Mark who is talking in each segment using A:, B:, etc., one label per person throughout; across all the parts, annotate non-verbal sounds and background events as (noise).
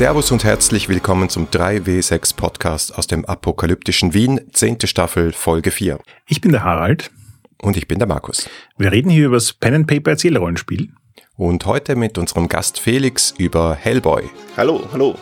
A: Servus und herzlich willkommen zum 3W6 Podcast aus dem apokalyptischen Wien, 10. Staffel, Folge 4.
B: Ich bin der Harald.
A: Und ich bin der Markus.
B: Wir reden hier über das Pen and Paper Erzählrollenspiel.
A: Und heute mit unserem Gast Felix über Hellboy.
C: Hallo, hallo.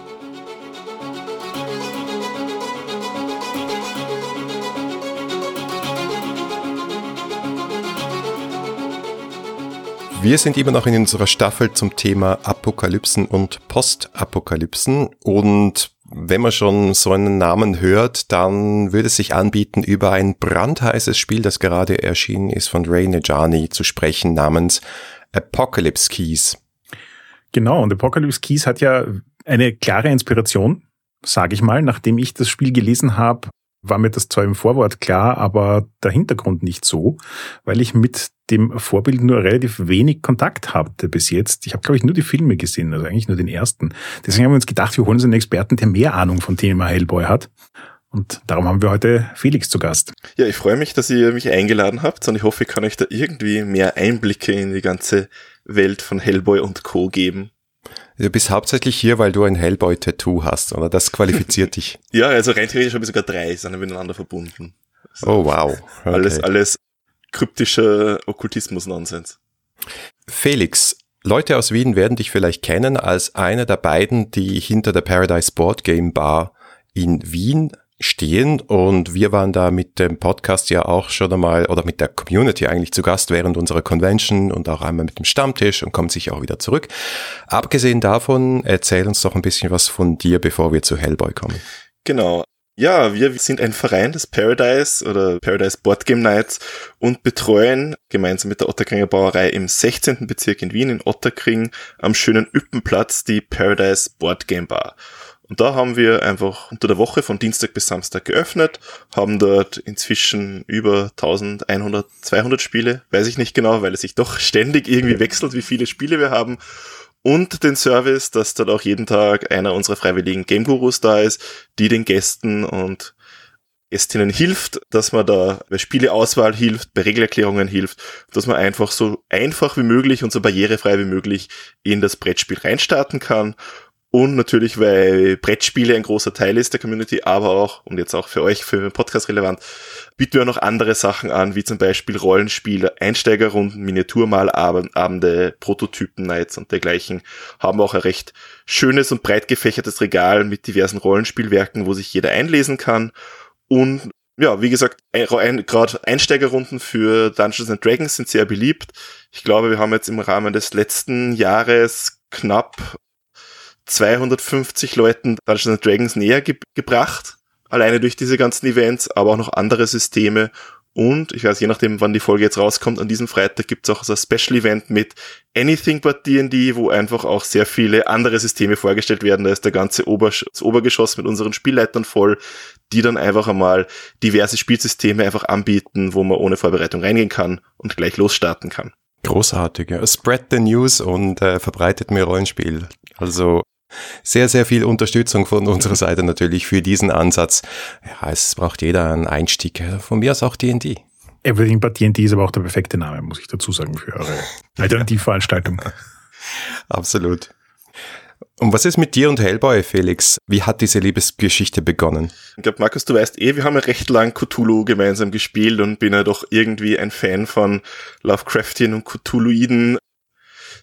A: Wir sind immer noch in unserer Staffel zum Thema Apokalypsen und Postapokalypsen und wenn man schon so einen Namen hört, dann würde es sich anbieten, über ein brandheißes Spiel, das gerade erschienen ist, von Ray Nejani zu sprechen, namens Apocalypse Keys.
B: Genau, und Apocalypse Keys hat ja eine klare Inspiration, sage ich mal, nachdem ich das Spiel gelesen habe, war mir das zwar im Vorwort klar, aber der Hintergrund nicht so, weil ich mit dem Vorbild nur relativ wenig Kontakt hatte bis jetzt. Ich habe, glaube ich, nur die Filme gesehen, also eigentlich nur den ersten. Deswegen haben wir uns gedacht, wir holen uns einen Experten, der mehr Ahnung vom Thema Hellboy hat. Und darum haben wir heute Felix zu Gast.
C: Ja, ich freue mich, dass ihr mich eingeladen habt und ich hoffe, ich kann euch da irgendwie mehr Einblicke in die ganze Welt von Hellboy und Co. geben.
A: Du bist hauptsächlich hier, weil du ein Hellboy-Tattoo hast, oder? Das qualifiziert dich. (laughs)
C: ja, also rein theoretisch habe ich sogar drei, sind miteinander verbunden.
A: Also oh, wow.
C: Okay. Alles, alles kryptischer Okkultismus-Nonsens.
A: Felix, Leute aus Wien werden dich vielleicht kennen als einer der beiden, die hinter der Paradise Board Game Bar in Wien stehen und wir waren da mit dem Podcast ja auch schon einmal oder mit der Community eigentlich zu Gast während unserer Convention und auch einmal mit dem Stammtisch und kommt sicher auch wieder zurück. Abgesehen davon, erzähl uns doch ein bisschen was von dir, bevor wir zu Hellboy kommen.
C: Genau. Ja, wir sind ein Verein des Paradise oder Paradise Board Game Nights und betreuen gemeinsam mit der Otterkringer Brauerei im 16. Bezirk in Wien in Otterkring am schönen Üppenplatz die Paradise Board Game Bar. Und da haben wir einfach unter der Woche von Dienstag bis Samstag geöffnet, haben dort inzwischen über 1100, 200 Spiele, weiß ich nicht genau, weil es sich doch ständig irgendwie wechselt, wie viele Spiele wir haben. Und den Service, dass dort auch jeden Tag einer unserer freiwilligen Game Gurus da ist, die den Gästen und Gästinnen hilft, dass man da bei Spieleauswahl hilft, bei Regelerklärungen hilft, dass man einfach so einfach wie möglich und so barrierefrei wie möglich in das Brettspiel reinstarten kann und natürlich, weil Brettspiele ein großer Teil ist der Community, aber auch, und jetzt auch für euch, für den Podcast relevant, bieten wir noch andere Sachen an, wie zum Beispiel Rollenspiele, Einsteigerrunden, Miniaturmalabende, Prototypen-Nights und dergleichen. Haben auch ein recht schönes und breit gefächertes Regal mit diversen Rollenspielwerken, wo sich jeder einlesen kann. Und ja, wie gesagt, ein, gerade Einsteigerrunden für Dungeons and Dragons sind sehr beliebt. Ich glaube, wir haben jetzt im Rahmen des letzten Jahres knapp 250 Leuten Dungeons Dragons näher ge gebracht. Alleine durch diese ganzen Events, aber auch noch andere Systeme. Und ich weiß, je nachdem, wann die Folge jetzt rauskommt, an diesem Freitag gibt's auch so ein Special Event mit Anything but D&D, wo einfach auch sehr viele andere Systeme vorgestellt werden. Da ist der ganze Ober das Obergeschoss mit unseren Spielleitern voll, die dann einfach einmal diverse Spielsysteme einfach anbieten, wo man ohne Vorbereitung reingehen kann und gleich losstarten kann.
A: Großartig, ja. Spread the News und äh, verbreitet mehr Rollenspiel. Also sehr, sehr viel Unterstützung von unserer Seite natürlich für diesen Ansatz. Ja, es braucht jeder einen Einstieg. Von mir aus auch D&D.
B: Everything but D&D ist aber auch der perfekte Name, muss ich dazu sagen, für eure (laughs) Alternativveranstaltung.
A: Absolut. Und was ist mit dir und Hellboy, Felix? Wie hat diese Liebesgeschichte begonnen?
C: Ich glaube, Markus, du weißt eh, wir haben ja recht lang Cthulhu gemeinsam gespielt und bin ja doch irgendwie ein Fan von Lovecraftian und Cthulhuiden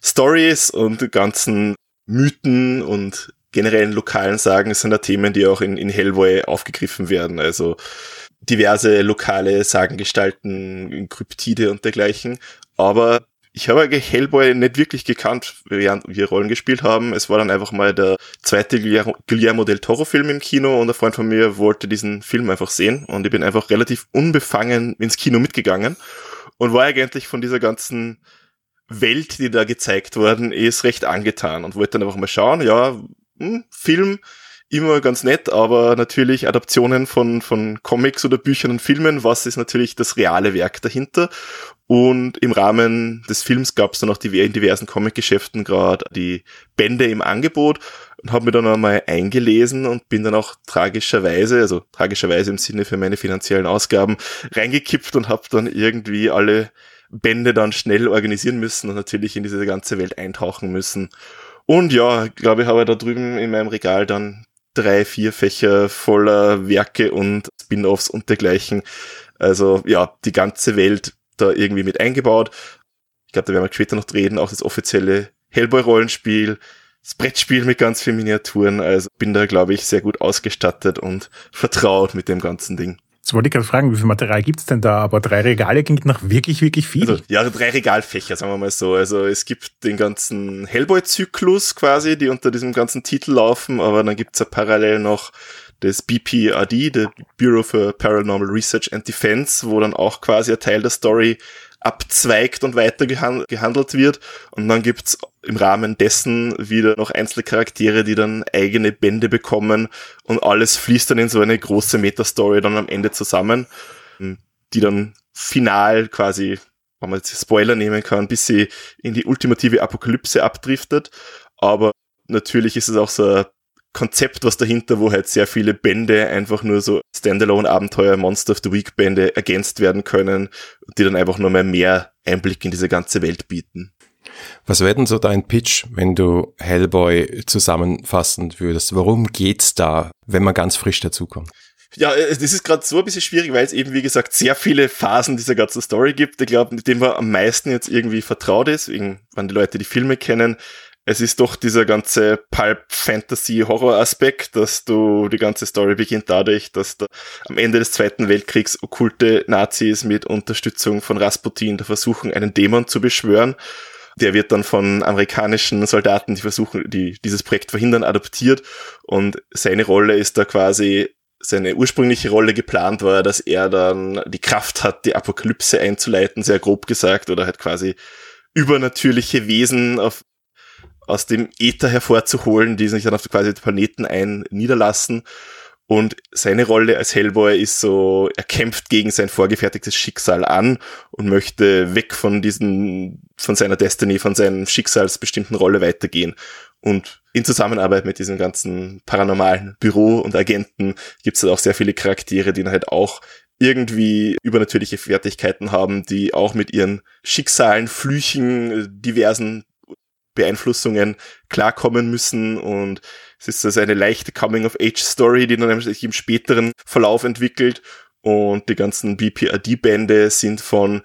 C: Stories und ganzen Mythen und generellen lokalen Sagen sind da Themen, die auch in, in Hellboy aufgegriffen werden. Also diverse lokale Sagengestalten, Kryptide und dergleichen. Aber ich habe Hellboy nicht wirklich gekannt, während wir Rollen gespielt haben. Es war dann einfach mal der zweite Guillermo del Toro Film im Kino und ein Freund von mir wollte diesen Film einfach sehen und ich bin einfach relativ unbefangen ins Kino mitgegangen und war eigentlich von dieser ganzen Welt, die da gezeigt worden ist, recht angetan und wollte dann einfach mal schauen, ja, hm, Film, immer ganz nett, aber natürlich Adaptionen von, von Comics oder Büchern und Filmen, was ist natürlich das reale Werk dahinter. Und im Rahmen des Films gab es dann auch die, in diversen Comic-Geschäften gerade die Bände im Angebot und habe mir dann einmal eingelesen und bin dann auch tragischerweise, also tragischerweise im Sinne für meine finanziellen Ausgaben, reingekippt und habe dann irgendwie alle Bände dann schnell organisieren müssen und natürlich in diese ganze Welt eintauchen müssen. Und ja, glaube ich, habe da drüben in meinem Regal dann drei, vier Fächer voller Werke und Spin-offs und dergleichen. Also ja, die ganze Welt da irgendwie mit eingebaut. Ich glaube, da werden wir später noch reden, auch das offizielle Hellboy-Rollenspiel, das Brettspiel mit ganz vielen Miniaturen. Also bin da, glaube ich, sehr gut ausgestattet und vertraut mit dem ganzen Ding.
B: Jetzt wollte ich gerade fragen, wie viel Material gibt's denn da? Aber drei Regale klingt nach wirklich, wirklich viel.
C: Also, ja, drei Regalfächer, sagen wir mal so. Also es gibt den ganzen Hellboy-Zyklus quasi, die unter diesem ganzen Titel laufen, aber dann gibt's ja parallel noch das BPRD, der Bureau for Paranormal Research and Defense, wo dann auch quasi ein Teil der Story abzweigt und weiter gehandelt wird. Und dann gibt's im Rahmen dessen wieder noch einzelne Charaktere, die dann eigene Bände bekommen und alles fließt dann in so eine große Metastory dann am Ende zusammen, die dann final quasi, wenn man jetzt Spoiler nehmen kann, bis sie in die ultimative Apokalypse abdriftet. Aber natürlich ist es auch so ein Konzept, was dahinter, wo halt sehr viele Bände einfach nur so Standalone-Abenteuer, Monster of the Week-Bände ergänzt werden können, die dann einfach nur mehr mehr Einblick in diese ganze Welt bieten.
A: Was wäre denn so dein Pitch, wenn du Hellboy zusammenfassen würdest? Worum geht's da, wenn man ganz frisch dazukommt?
C: Ja, äh, das ist gerade so ein bisschen schwierig, weil es eben, wie gesagt, sehr viele Phasen dieser ganzen Story gibt. Ich glaube, mit dem man am meisten jetzt irgendwie vertraut ist, wegen, wenn die Leute die Filme kennen, es ist doch dieser ganze Pulp-Fantasy-Horror-Aspekt, dass du, die ganze Story beginnt dadurch, dass da am Ende des Zweiten Weltkriegs okkulte Nazis mit Unterstützung von Rasputin versuchen, einen Dämon zu beschwören. Der wird dann von amerikanischen Soldaten, die versuchen, die dieses Projekt verhindern, adoptiert. Und seine Rolle ist da quasi, seine ursprüngliche Rolle geplant war, dass er dann die Kraft hat, die Apokalypse einzuleiten, sehr grob gesagt, oder halt quasi übernatürliche Wesen auf aus dem Äther hervorzuholen, die sich dann auf quasi den Planeten ein niederlassen. Und seine Rolle als Hellboy ist so, er kämpft gegen sein vorgefertigtes Schicksal an und möchte weg von diesen, von seiner Destiny, von seinem schicksalsbestimmten Rolle weitergehen. Und in Zusammenarbeit mit diesem ganzen paranormalen Büro und Agenten gibt es halt auch sehr viele Charaktere, die dann halt auch irgendwie übernatürliche Fertigkeiten haben, die auch mit ihren Schicksalen, Flüchen, diversen Beeinflussungen klarkommen müssen. Und es ist also eine leichte Coming-of-Age-Story, die dann sich im späteren Verlauf entwickelt. Und die ganzen BPRD-Bände sind von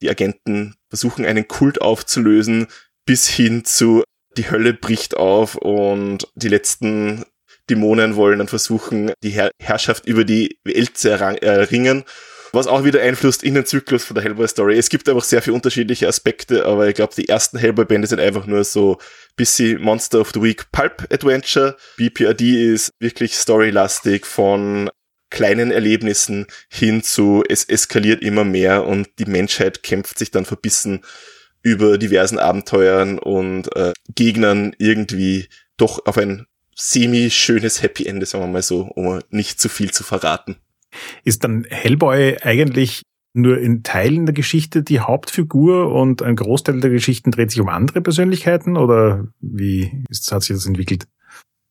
C: die Agenten versuchen einen Kult aufzulösen bis hin zu die Hölle bricht auf und die letzten Dämonen wollen dann versuchen, die Herr Herrschaft über die Welt zu erringen was auch wieder einflusst in den Zyklus von der Hellboy-Story. Es gibt einfach sehr viele unterschiedliche Aspekte, aber ich glaube, die ersten Hellboy-Bände sind einfach nur so bisschen Monster of the Week Pulp Adventure. BPRD ist wirklich storylastig von kleinen Erlebnissen hin zu es eskaliert immer mehr und die Menschheit kämpft sich dann verbissen über diversen Abenteuern und äh, Gegnern irgendwie doch auf ein semi-schönes Happy Ende, sagen wir mal so, um nicht zu viel zu verraten.
B: Ist dann Hellboy eigentlich nur in Teilen der Geschichte die Hauptfigur und ein Großteil der Geschichten dreht sich um andere Persönlichkeiten oder wie ist, hat sich das entwickelt?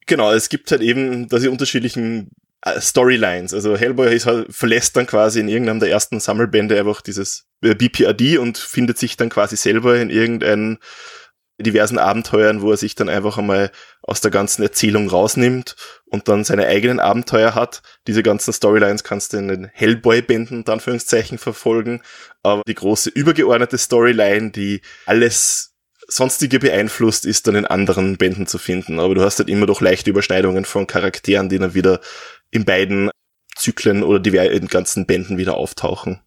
C: Genau, es gibt halt eben diese unterschiedlichen äh, Storylines. Also Hellboy ist halt, verlässt dann quasi in irgendeinem der ersten Sammelbände einfach dieses äh, BPRD und findet sich dann quasi selber in irgendeinem diversen Abenteuern, wo er sich dann einfach einmal aus der ganzen Erzählung rausnimmt und dann seine eigenen Abenteuer hat. Diese ganzen Storylines kannst du in den Hellboy-Bänden, Anführungszeichen, verfolgen. Aber die große übergeordnete Storyline, die alles sonstige beeinflusst, ist dann in anderen Bänden zu finden. Aber du hast halt immer doch leichte Überschneidungen von Charakteren, die dann wieder in beiden Zyklen oder die in ganzen Bänden wieder auftauchen.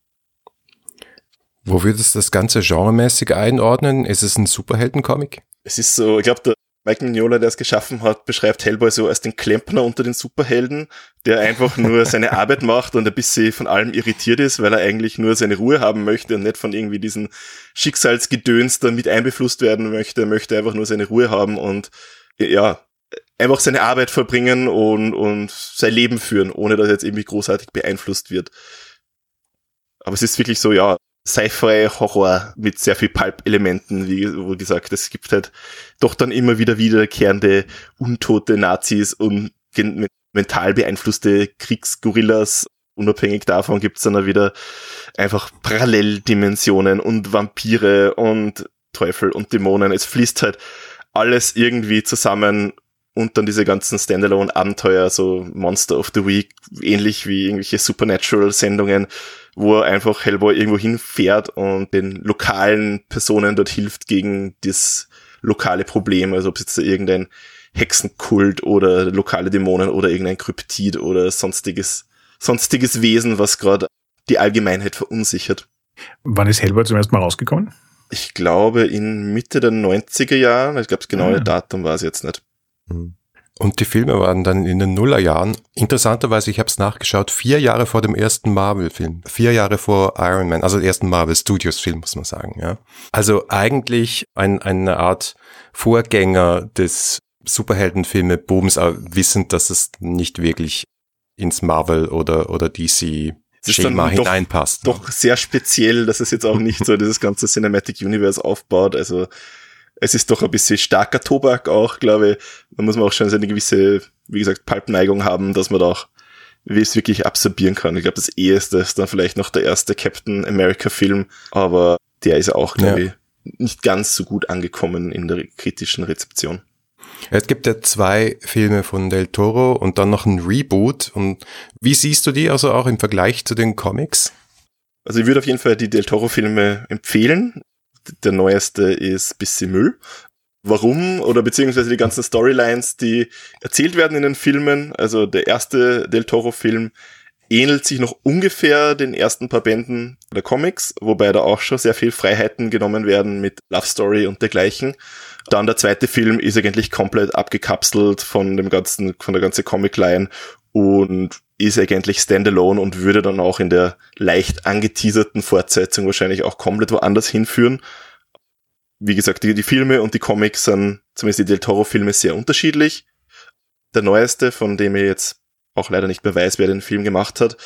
A: Wo würdest du das Ganze genremäßig einordnen? Ist es ein Superhelden-Comic?
C: Es ist so, ich glaube, der Mike Mignola, der es geschaffen hat, beschreibt Hellboy so als den Klempner unter den Superhelden, der einfach nur (laughs) seine Arbeit macht und ein bisschen von allem irritiert ist, weil er eigentlich nur seine Ruhe haben möchte und nicht von irgendwie diesen Schicksalsgedöns da mit einbeflusst werden möchte. Er möchte einfach nur seine Ruhe haben und ja, einfach seine Arbeit verbringen und, und sein Leben führen, ohne dass er jetzt irgendwie großartig beeinflusst wird. Aber es ist wirklich so, ja, Sci-Fi-Horror mit sehr viel Pulp-Elementen, wie wo gesagt, es gibt halt doch dann immer wieder wiederkehrende untote Nazis und mental beeinflusste Kriegsgorillas. Unabhängig davon gibt's dann wieder einfach Paralleldimensionen und Vampire und Teufel und Dämonen. Es fließt halt alles irgendwie zusammen und dann diese ganzen Standalone-Abenteuer, so Monster of the Week, ähnlich wie irgendwelche Supernatural-Sendungen, wo er einfach Hellboy irgendwo hinfährt und den lokalen Personen dort hilft gegen das lokale Problem, also ob es jetzt irgendein Hexenkult oder lokale Dämonen oder irgendein Kryptid oder sonstiges, sonstiges Wesen, was gerade die Allgemeinheit verunsichert.
B: Wann ist Hellboy zum ersten Mal rausgekommen?
C: Ich glaube in Mitte der 90er Jahre. Ich glaube, das genaue ah. Datum war es jetzt nicht.
A: Mhm. Und die Filme waren dann in den Nullerjahren. Interessanterweise, ich habe es nachgeschaut, vier Jahre vor dem ersten Marvel-Film. Vier Jahre vor Iron Man, also ersten Marvel Studios-Film, muss man sagen. Ja. Also eigentlich ein, eine Art Vorgänger des Superheldenfilme Booms, wissend, dass es nicht wirklich ins Marvel oder, oder DC Schema hineinpasst.
C: Ne? Doch sehr speziell, dass es jetzt auch nicht so dieses ganze Cinematic Universe aufbaut. Also es ist doch ein bisschen starker Tobak auch, glaube ich. Da muss man auch schon so eine gewisse, wie gesagt, Pulpneigung haben, dass man da auch wie es wirklich absorbieren kann. Ich glaube, das eheste ist dann vielleicht noch der erste Captain America Film, aber der ist auch, glaube ja. ich, nicht ganz so gut angekommen in der kritischen Rezeption.
A: Es gibt ja zwei Filme von Del Toro und dann noch ein Reboot. Und wie siehst du die also auch im Vergleich zu den Comics?
C: Also ich würde auf jeden Fall die Del Toro Filme empfehlen. Der neueste ist bisschen Müll. Warum? Oder beziehungsweise die ganzen Storylines, die erzählt werden in den Filmen. Also der erste Del Toro Film ähnelt sich noch ungefähr den ersten paar Bänden der Comics, wobei da auch schon sehr viel Freiheiten genommen werden mit Love Story und dergleichen. Dann der zweite Film ist eigentlich komplett abgekapselt von dem ganzen, von der ganzen Comic-Line und ist eigentlich standalone und würde dann auch in der leicht angeteaserten Fortsetzung wahrscheinlich auch komplett woanders hinführen. Wie gesagt, die, die Filme und die Comics sind, zumindest die Del Toro-Filme, sehr unterschiedlich. Der neueste, von dem ich jetzt auch leider nicht mehr weiß, wer den Film gemacht hat,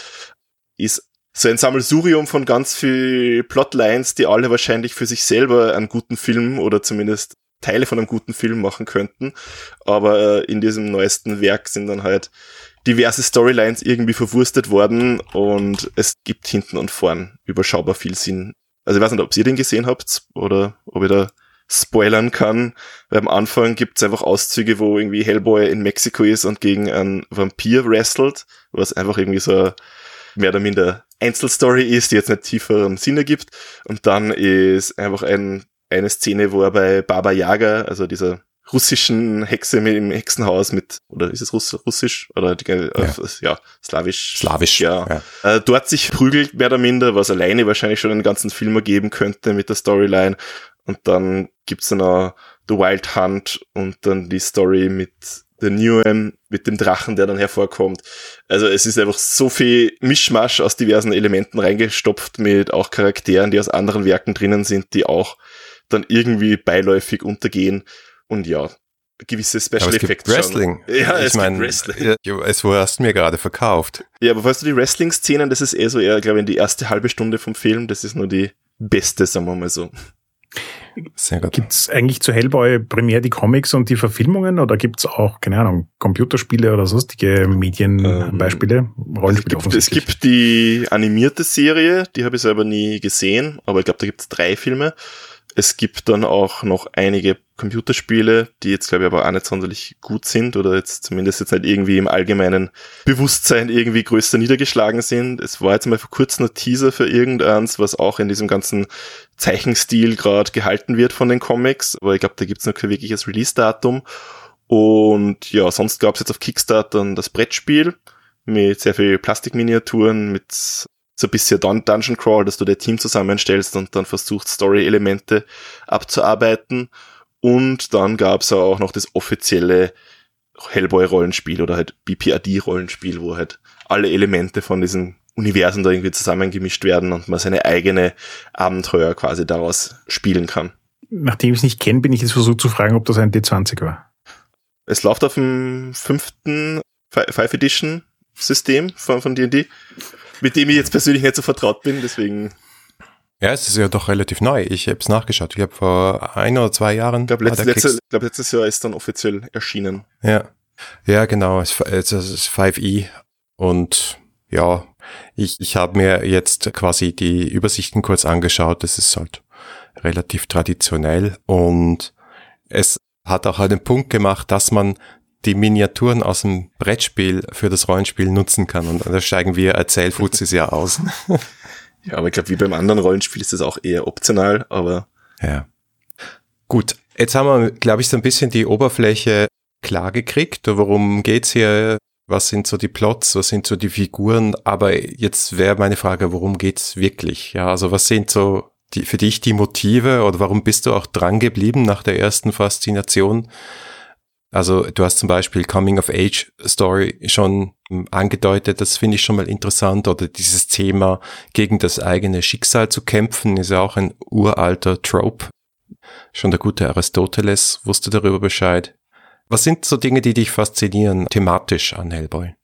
C: ist so ein Sammelsurium von ganz viel Plotlines, die alle wahrscheinlich für sich selber einen guten Film oder zumindest Teile von einem guten Film machen könnten. Aber äh, in diesem neuesten Werk sind dann halt diverse Storylines irgendwie verwurstet worden und es gibt hinten und vorn überschaubar viel Sinn. Also ich weiß nicht, ob ihr den gesehen habt oder ob ihr da spoilern kann. Weil am Anfang gibt's einfach Auszüge, wo irgendwie Hellboy in Mexiko ist und gegen einen Vampir wrestelt, was einfach irgendwie so mehr oder minder Einzelstory ist, die jetzt nicht tieferen Sinn ergibt. Und dann ist einfach ein eine Szene, wo er bei Baba Yaga, also dieser russischen Hexe mit im Hexenhaus mit, oder ist es Russ, russisch? Oder die, äh, ja. ja, slawisch.
A: Slawisch.
C: Ja. ja. Äh, dort sich prügelt, mehr oder minder, was alleine wahrscheinlich schon einen ganzen Film ergeben könnte mit der Storyline. Und dann gibt's dann auch The Wild Hunt und dann die Story mit The Newham, mit dem Drachen, der dann hervorkommt. Also es ist einfach so viel Mischmasch aus diversen Elementen reingestopft mit auch Charakteren, die aus anderen Werken drinnen sind, die auch dann irgendwie beiläufig untergehen. Und ja, gewisse Special Effects.
A: Wrestling.
C: Schon. Ja, ich es mein, Wrestling.
A: Es hast du mir gerade verkauft.
C: Ja, aber weißt du, die Wrestling-Szenen, das ist eher so eher, glaube ich, in die erste halbe Stunde vom Film, das ist nur die beste, sagen wir mal so.
B: Sehr gut. Gibt's eigentlich zu Hellboy primär die Comics und die Verfilmungen oder gibt's auch, keine Ahnung, Computerspiele oder sonstige Medienbeispiele, ähm,
C: Rollenspiele? Es gibt, es gibt die animierte Serie, die habe ich selber nie gesehen, aber ich glaube, da gibt's drei Filme. Es gibt dann auch noch einige Computerspiele, die jetzt glaube ich aber auch nicht sonderlich gut sind oder jetzt zumindest jetzt nicht irgendwie im allgemeinen Bewusstsein irgendwie größer niedergeschlagen sind. Es war jetzt mal vor kurzem ein Teaser für irgendeins, was auch in diesem ganzen Zeichenstil gerade gehalten wird von den Comics, aber ich glaube, da gibt's noch kein wirkliches Release-Datum. Und ja, sonst gab's jetzt auf Kickstarter das Brettspiel mit sehr viel Plastikminiaturen, mit so ein bisschen Dun Dungeon Crawl, dass du dein Team zusammenstellst und dann versuchst, Story-Elemente abzuarbeiten. Und dann gab's auch noch das offizielle Hellboy-Rollenspiel oder halt BPRD-Rollenspiel, wo halt alle Elemente von diesen Universen da irgendwie zusammengemischt werden und man seine eigene Abenteuer quasi daraus spielen kann.
B: Nachdem ich es nicht kenne, bin ich jetzt versucht zu fragen, ob das ein D20 war.
C: Es läuft auf dem fünften Five Edition System von, von D&D mit dem ich jetzt persönlich nicht so vertraut bin, deswegen.
A: Ja, es ist ja doch relativ neu. Ich habe es nachgeschaut. Ich habe vor ein oder zwei Jahren.
C: Ich glaube, letztes, letzte, glaub, letztes Jahr ist dann offiziell erschienen.
A: Ja. Ja, genau. Es, es ist 5e. Und ja, ich, ich habe mir jetzt quasi die Übersichten kurz angeschaut. Das ist halt relativ traditionell und es hat auch einen Punkt gemacht, dass man die Miniaturen aus dem Brettspiel für das Rollenspiel nutzen kann. Und da steigen wir Erzählfuzis ja aus. (laughs)
C: ja, aber ich glaube, wie beim anderen Rollenspiel ist das auch eher optional, aber.
A: Ja. Gut. Jetzt haben wir, glaube ich, so ein bisschen die Oberfläche klar gekriegt. Worum geht's hier? Was sind so die Plots? Was sind so die Figuren? Aber jetzt wäre meine Frage, worum geht's wirklich? Ja, also was sind so die, für dich die Motive oder warum bist du auch dran geblieben nach der ersten Faszination? Also du hast zum Beispiel Coming of Age Story schon angedeutet, das finde ich schon mal interessant. Oder dieses Thema gegen das eigene Schicksal zu kämpfen, ist ja auch ein uralter Trope. Schon der gute Aristoteles wusste darüber Bescheid. Was sind so Dinge, die dich faszinieren thematisch an Hellboy?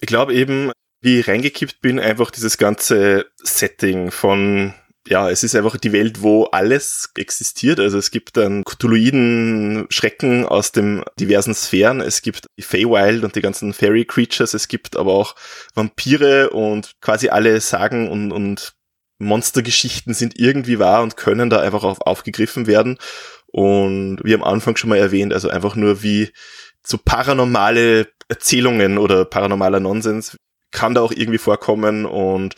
C: Ich glaube eben, wie ich reingekippt bin, einfach dieses ganze Setting von ja, es ist einfach die Welt, wo alles existiert. Also es gibt dann Cthulhuiden Schrecken aus den diversen Sphären. Es gibt die Feywild und die ganzen Fairy Creatures. Es gibt aber auch Vampire und quasi alle Sagen und, und Monstergeschichten sind irgendwie wahr und können da einfach auf, aufgegriffen werden. Und wie am Anfang schon mal erwähnt, also einfach nur wie so paranormale Erzählungen oder paranormaler Nonsens kann da auch irgendwie vorkommen und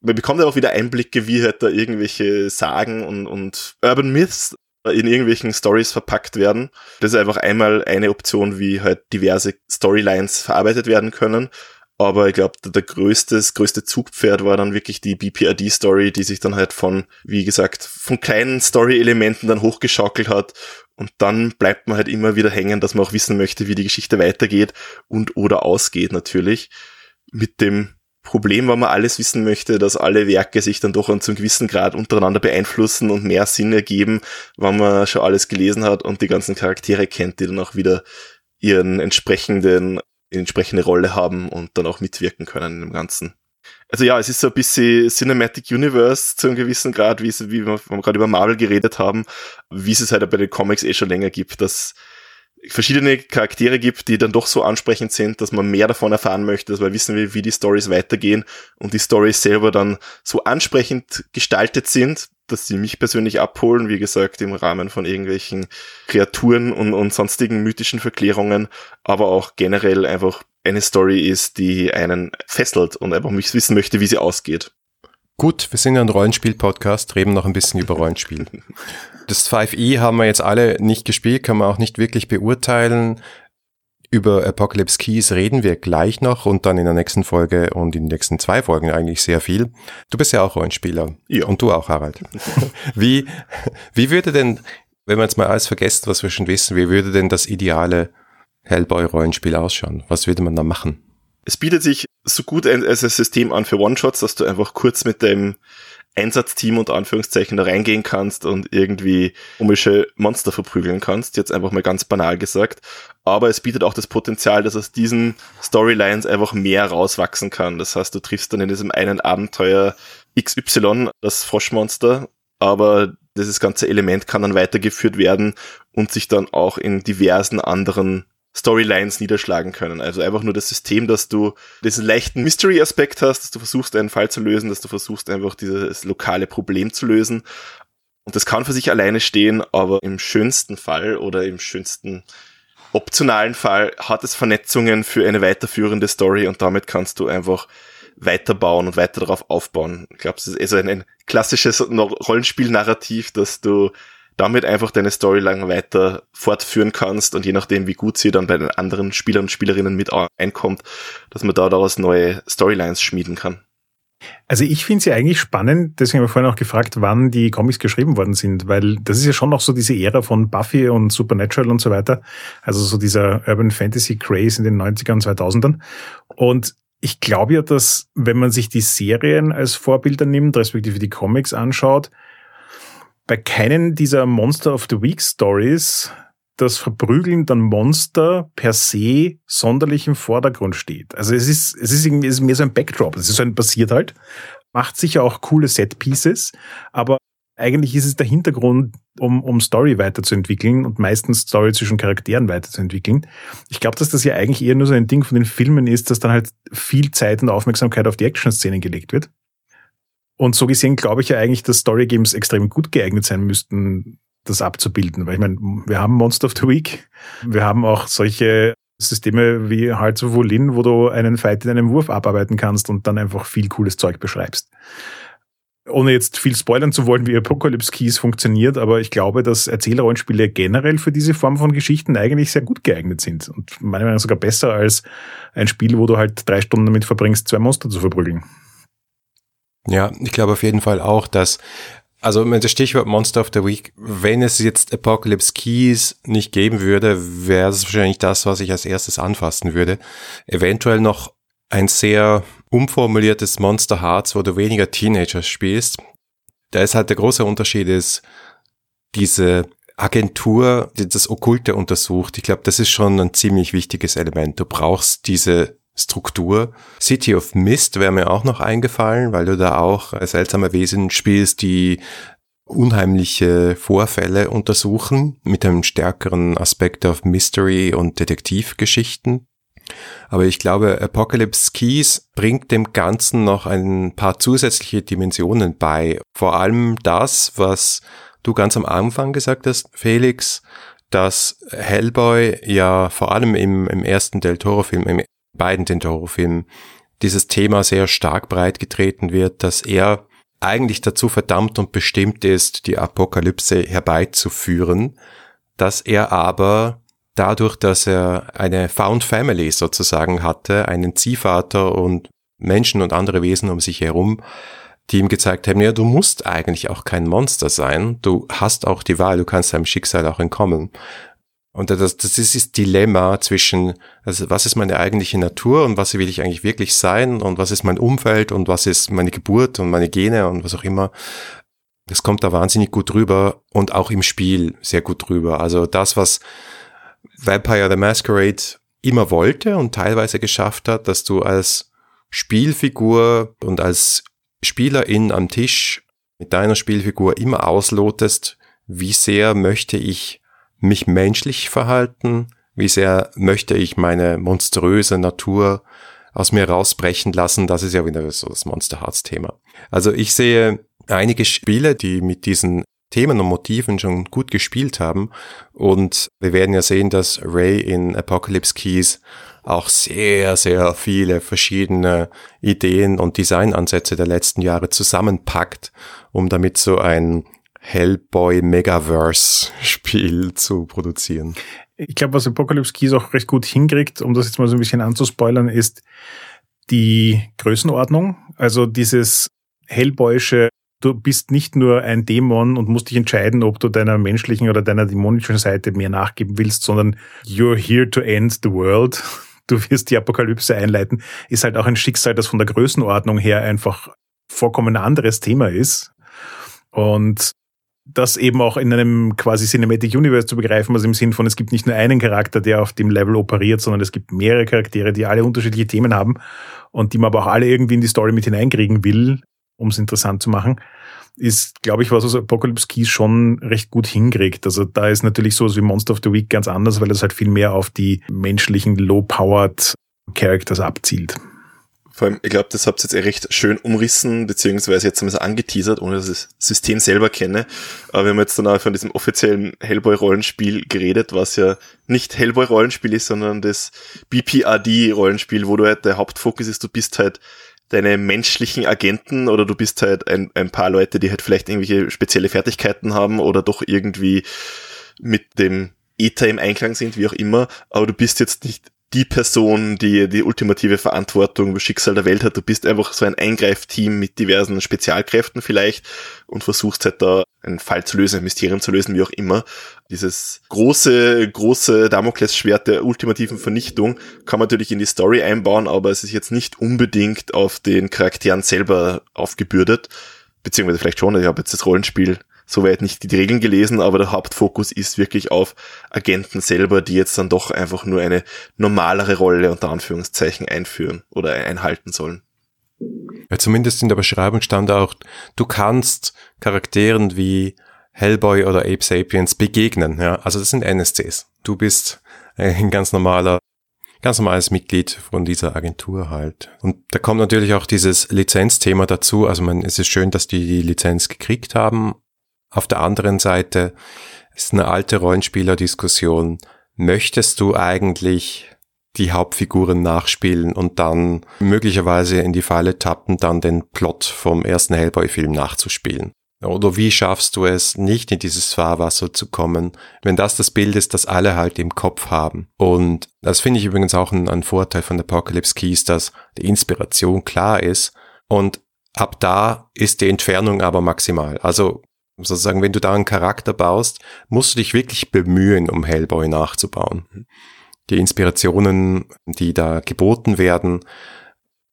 C: man bekommt ja auch wieder Einblicke, wie halt da irgendwelche Sagen und, und Urban Myths in irgendwelchen Stories verpackt werden. Das ist einfach einmal eine Option, wie halt diverse Storylines verarbeitet werden können. Aber ich glaube, der größte, das größte Zugpferd war dann wirklich die BPRD-Story, die sich dann halt von, wie gesagt, von kleinen Story-Elementen dann hochgeschaukelt hat. Und dann bleibt man halt immer wieder hängen, dass man auch wissen möchte, wie die Geschichte weitergeht und oder ausgeht natürlich. Mit dem Problem, wenn man alles wissen möchte, dass alle Werke sich dann doch zu einem gewissen Grad untereinander beeinflussen und mehr Sinn ergeben, wenn man schon alles gelesen hat und die ganzen Charaktere kennt, die dann auch wieder ihren entsprechenden, entsprechende Rolle haben und dann auch mitwirken können in dem Ganzen. Also ja, es ist so ein bisschen Cinematic Universe zu einem gewissen Grad, wie, es, wie wir, wir gerade über Marvel geredet haben, wie es es halt bei den Comics eh schon länger gibt, dass verschiedene Charaktere gibt, die dann doch so ansprechend sind, dass man mehr davon erfahren möchte, dass man wissen will, wie die Stories weitergehen und die Stories selber dann so ansprechend gestaltet sind, dass sie mich persönlich abholen, wie gesagt, im Rahmen von irgendwelchen Kreaturen und, und sonstigen mythischen Verklärungen, aber auch generell einfach eine Story ist, die einen fesselt und einfach mich wissen möchte, wie sie ausgeht.
A: Gut, wir sind ja ein Rollenspiel-Podcast, reden noch ein bisschen über Rollenspiel. Das 5e haben wir jetzt alle nicht gespielt, kann man auch nicht wirklich beurteilen. Über Apocalypse Keys reden wir gleich noch und dann in der nächsten Folge und in den nächsten zwei Folgen eigentlich sehr viel. Du bist ja auch Rollenspieler. Ja. Und du auch, Harald. (laughs) wie, wie würde denn, wenn wir jetzt mal alles vergessen, was wir schon wissen, wie würde denn das ideale Hellboy-Rollenspiel ausschauen? Was würde man da machen?
C: Es bietet sich so gut als ein System an für One-Shots, dass du einfach kurz mit dem Einsatzteam unter Anführungszeichen da reingehen kannst und irgendwie komische Monster verprügeln kannst, jetzt einfach mal ganz banal gesagt. Aber es bietet auch das Potenzial, dass aus diesen Storylines einfach mehr rauswachsen kann. Das heißt, du triffst dann in diesem einen Abenteuer XY das Froschmonster, aber dieses ganze Element kann dann weitergeführt werden und sich dann auch in diversen anderen Storylines niederschlagen können. Also einfach nur das System, dass du diesen leichten Mystery-Aspekt hast, dass du versuchst, einen Fall zu lösen, dass du versuchst, einfach dieses lokale Problem zu lösen. Und das kann für sich alleine stehen, aber im schönsten Fall oder im schönsten optionalen Fall hat es Vernetzungen für eine weiterführende Story und damit kannst du einfach weiterbauen und weiter darauf aufbauen. Ich glaube, es ist also ein, ein klassisches Rollenspiel-Narrativ, dass du damit einfach deine Storyline weiter fortführen kannst und je nachdem, wie gut sie dann bei den anderen Spielern und Spielerinnen mit einkommt, dass man da daraus neue Storylines schmieden kann.
B: Also ich finde sie ja eigentlich spannend, deswegen habe ich vorhin auch gefragt, wann die Comics geschrieben worden sind, weil das ist ja schon noch so diese Ära von Buffy und Supernatural und so weiter, also so dieser Urban Fantasy Craze in den 90ern und 2000ern. Und ich glaube ja, dass wenn man sich die Serien als Vorbilder nimmt, respektive die Comics anschaut, bei keinen dieser Monster of the Week Stories das Verprügeln dann Monster per se sonderlich im Vordergrund steht. Also es ist, es ist irgendwie es ist mehr so ein Backdrop. Es ist so ein passiert halt. Macht sicher auch coole Set Pieces, aber eigentlich ist es der Hintergrund, um, um Story weiterzuentwickeln und meistens Story zwischen Charakteren weiterzuentwickeln. Ich glaube, dass das ja eigentlich eher nur so ein Ding von den Filmen ist, dass dann halt viel Zeit und Aufmerksamkeit auf die Action-Szenen gelegt wird. Und so gesehen glaube ich ja eigentlich, dass Story Games extrem gut geeignet sein müssten, das abzubilden. Weil ich meine, wir haben Monster of the Week, wir haben auch solche Systeme wie Hearts of Wolin, wo du einen Fight in einem Wurf abarbeiten kannst und dann einfach viel cooles Zeug beschreibst. Ohne jetzt viel spoilern zu wollen, wie Apocalypse Keys funktioniert, aber ich glaube, dass Erzählrollenspiele generell für diese Form von Geschichten eigentlich sehr gut geeignet sind. Und meiner Meinung nach sogar besser als ein Spiel, wo du halt drei Stunden damit verbringst, zwei Monster zu verprügeln.
A: Ja, ich glaube auf jeden Fall auch, dass also mit das Stichwort Monster of the Week, wenn es jetzt Apocalypse Keys nicht geben würde, wäre es wahrscheinlich das, was ich als erstes anfassen würde. Eventuell noch ein sehr umformuliertes Monster Hearts, wo du weniger Teenager spielst. Da ist halt der große Unterschied ist, diese Agentur, die das Okkulte untersucht. Ich glaube, das ist schon ein ziemlich wichtiges Element. Du brauchst diese Struktur. City of Mist wäre mir auch noch eingefallen, weil du da auch seltsame Wesen spielst, die unheimliche Vorfälle untersuchen mit einem stärkeren Aspekt auf Mystery und Detektivgeschichten. Aber ich glaube, Apocalypse Keys bringt dem Ganzen noch ein paar zusätzliche Dimensionen bei. Vor allem das, was du ganz am Anfang gesagt hast, Felix, dass Hellboy ja vor allem im, im ersten Del Toro-Film, im beiden den Horrorfilmen dieses Thema sehr stark breit getreten wird, dass er eigentlich dazu verdammt und bestimmt ist, die Apokalypse herbeizuführen, dass er aber dadurch, dass er eine Found Family sozusagen hatte, einen Ziehvater und Menschen und andere Wesen um sich herum, die ihm gezeigt haben, ja, du musst eigentlich auch kein Monster sein, du hast auch die Wahl, du kannst deinem Schicksal auch entkommen. Und das, das ist das Dilemma zwischen, also was ist meine eigentliche Natur und was will ich eigentlich wirklich sein und was ist mein Umfeld und was ist meine Geburt und meine Gene und was auch immer. Das kommt da wahnsinnig gut rüber und auch im Spiel sehr gut rüber. Also das, was Vampire the Masquerade immer wollte und teilweise geschafft hat, dass du als Spielfigur und als Spielerin am Tisch mit deiner Spielfigur immer auslotest, wie sehr möchte ich mich menschlich verhalten? Wie sehr möchte ich meine monströse Natur aus mir rausbrechen lassen? Das ist ja wieder so das Monster Hearts Thema. Also ich sehe einige Spiele, die mit diesen Themen und Motiven schon gut gespielt haben. Und wir werden ja sehen, dass Ray in Apocalypse Keys auch sehr, sehr viele verschiedene Ideen und Designansätze der letzten Jahre zusammenpackt, um damit so ein Hellboy Megaverse Spiel zu produzieren.
B: Ich glaube, was Apocalypse Keys auch recht gut hinkriegt, um das jetzt mal so ein bisschen anzuspoilern, ist die Größenordnung. Also dieses Hellboyische, du bist nicht nur ein Dämon und musst dich entscheiden, ob du deiner menschlichen oder deiner dämonischen Seite mehr nachgeben willst, sondern you're here to end the world. Du wirst die Apokalypse einleiten, ist halt auch ein Schicksal, das von der Größenordnung her einfach vollkommen anderes Thema ist. Und das eben auch in einem quasi Cinematic Universe zu begreifen, also im Sinn von, es gibt nicht nur einen Charakter, der auf dem Level operiert, sondern es gibt mehrere Charaktere, die alle unterschiedliche Themen haben und die man aber auch alle irgendwie in die Story mit hineinkriegen will, um es interessant zu machen, ist, glaube ich, was aus Apocalypse Keys schon recht gut hinkriegt. Also da ist natürlich sowas wie Monster of the Week ganz anders, weil das halt viel mehr auf die menschlichen, low-powered Characters abzielt.
C: Vor allem, ich glaube, das habt ihr jetzt eh recht schön umrissen, beziehungsweise jetzt haben wir es angeteasert, ohne dass ich das System selber kenne. Aber wir haben jetzt dann auch von diesem offiziellen Hellboy-Rollenspiel geredet, was ja nicht Hellboy-Rollenspiel ist, sondern das BPRD-Rollenspiel, wo du halt der Hauptfokus ist, du bist halt deine menschlichen Agenten oder du bist halt ein, ein paar Leute, die halt vielleicht irgendwelche spezielle Fertigkeiten haben oder doch irgendwie mit dem Ether im Einklang sind, wie auch immer, aber du bist jetzt nicht die Person, die die ultimative Verantwortung über Schicksal der Welt hat. Du bist einfach so ein Eingreifteam mit diversen Spezialkräften vielleicht und versuchst halt da einen Fall zu lösen, ein Mysterium zu lösen, wie auch immer. Dieses große, große Damoklesschwert der ultimativen Vernichtung kann man natürlich in die Story einbauen, aber es ist jetzt nicht unbedingt auf den Charakteren selber aufgebürdet. Beziehungsweise vielleicht schon, ich habe jetzt das Rollenspiel soweit nicht die Regeln gelesen, aber der Hauptfokus ist wirklich auf Agenten selber, die jetzt dann doch einfach nur eine normalere Rolle unter Anführungszeichen einführen oder einhalten sollen.
A: Ja, zumindest in der Beschreibung stand auch, du kannst Charakteren wie Hellboy oder Ape Sapiens begegnen. Ja? Also das sind NSCs. Du bist ein ganz normaler, ganz normales Mitglied von dieser Agentur halt. Und da kommt natürlich auch dieses Lizenzthema dazu. Also man, es ist schön, dass die die Lizenz gekriegt haben, Auf der anderen Seite ist eine alte Rollenspieler-Diskussion. Möchtest du eigentlich die Hauptfiguren nachspielen und dann möglicherweise in die Falle tappen, dann den Plot vom ersten Hellboy-Film nachzuspielen? Oder wie schaffst du es, nicht in dieses Fahrwasser zu kommen, wenn das das Bild ist, das alle halt im Kopf haben? Und das finde ich übrigens auch ein, ein Vorteil von Apocalypse Keys, dass die Inspiration klar ist und ab da ist die Entfernung aber maximal. Also sozusagen, wenn du da einen Charakter baust, musst du dich wirklich bemühen, um Hellboy nachzubauen. Die Inspirationen, die da geboten werden,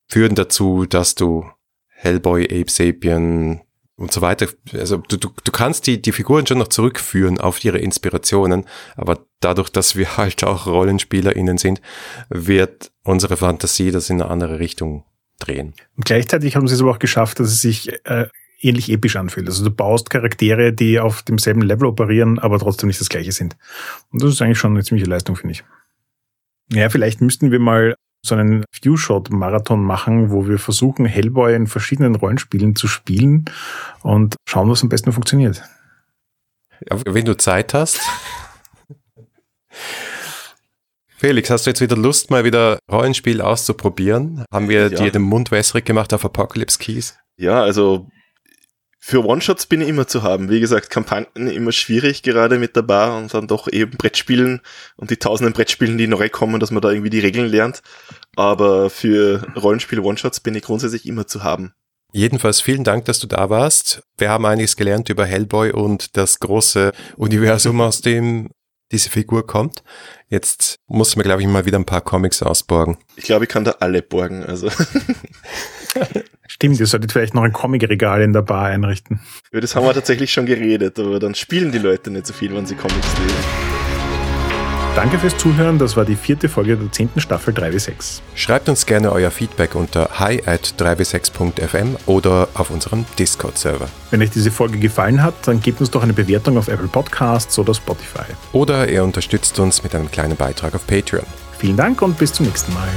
A: führen dazu, dass du Hellboy, Ape Sapien und so weiter, also du, du, du kannst die, die Figuren schon noch zurückführen auf ihre Inspirationen, aber dadurch, dass wir (laughs) halt auch RollenspielerInnen sind, wird unsere Fantasie das in eine andere Richtung drehen.
B: Und gleichzeitig haben sie es aber auch geschafft, dass es sich äh, ähnlich episch anfühlt. Also du baust Charaktere, die auf demselben Level operieren, aber trotzdem nicht das gleiche sind. Und das ist eigentlich schon eine ziemliche Leistung, finde ich. Ja, vielleicht müssten wir mal so einen Few-Shot-Marathon machen, wo wir versuchen, Hellboy in verschiedenen Rollenspielen zu spielen und schauen, was am besten funktioniert.
A: Ja, wenn du Zeit hast. Felix, hast du jetzt wieder Lust, mal wieder Rollenspiel auszuprobieren? Haben wir ja. dir den Mund wässrig gemacht auf Apocalypse Keys?
C: Ja, also für One-Shots bin ich immer zu haben. Wie gesagt, Kampagnen immer schwierig, gerade mit der Bar und dann doch eben Brettspielen und die tausenden Brettspielen, die neu kommen, dass man da irgendwie die Regeln lernt. Aber für Rollenspiel One-Shots bin ich grundsätzlich immer zu haben.
A: Jedenfalls vielen Dank, dass du da warst. Wir haben einiges gelernt über Hellboy und das große Universum, aus dem diese Figur kommt. Jetzt muss man, glaube ich, mal wieder ein paar Comics ausborgen.
C: Ich glaube, ich kann da alle borgen, also. (laughs)
B: Stimmt, ihr solltet vielleicht noch ein Comic-Regal in der Bar einrichten.
C: Ja, das haben wir tatsächlich schon geredet, aber dann spielen die Leute nicht so viel, wenn sie Comics lesen.
B: Danke fürs Zuhören, das war die vierte Folge der zehnten Staffel 3W6.
A: Schreibt uns gerne euer Feedback unter hi at 3w6.fm oder auf unserem Discord-Server.
B: Wenn euch diese Folge gefallen hat, dann gebt uns doch eine Bewertung auf Apple Podcasts oder Spotify.
A: Oder ihr unterstützt uns mit einem kleinen Beitrag auf Patreon.
B: Vielen Dank und bis zum nächsten Mal.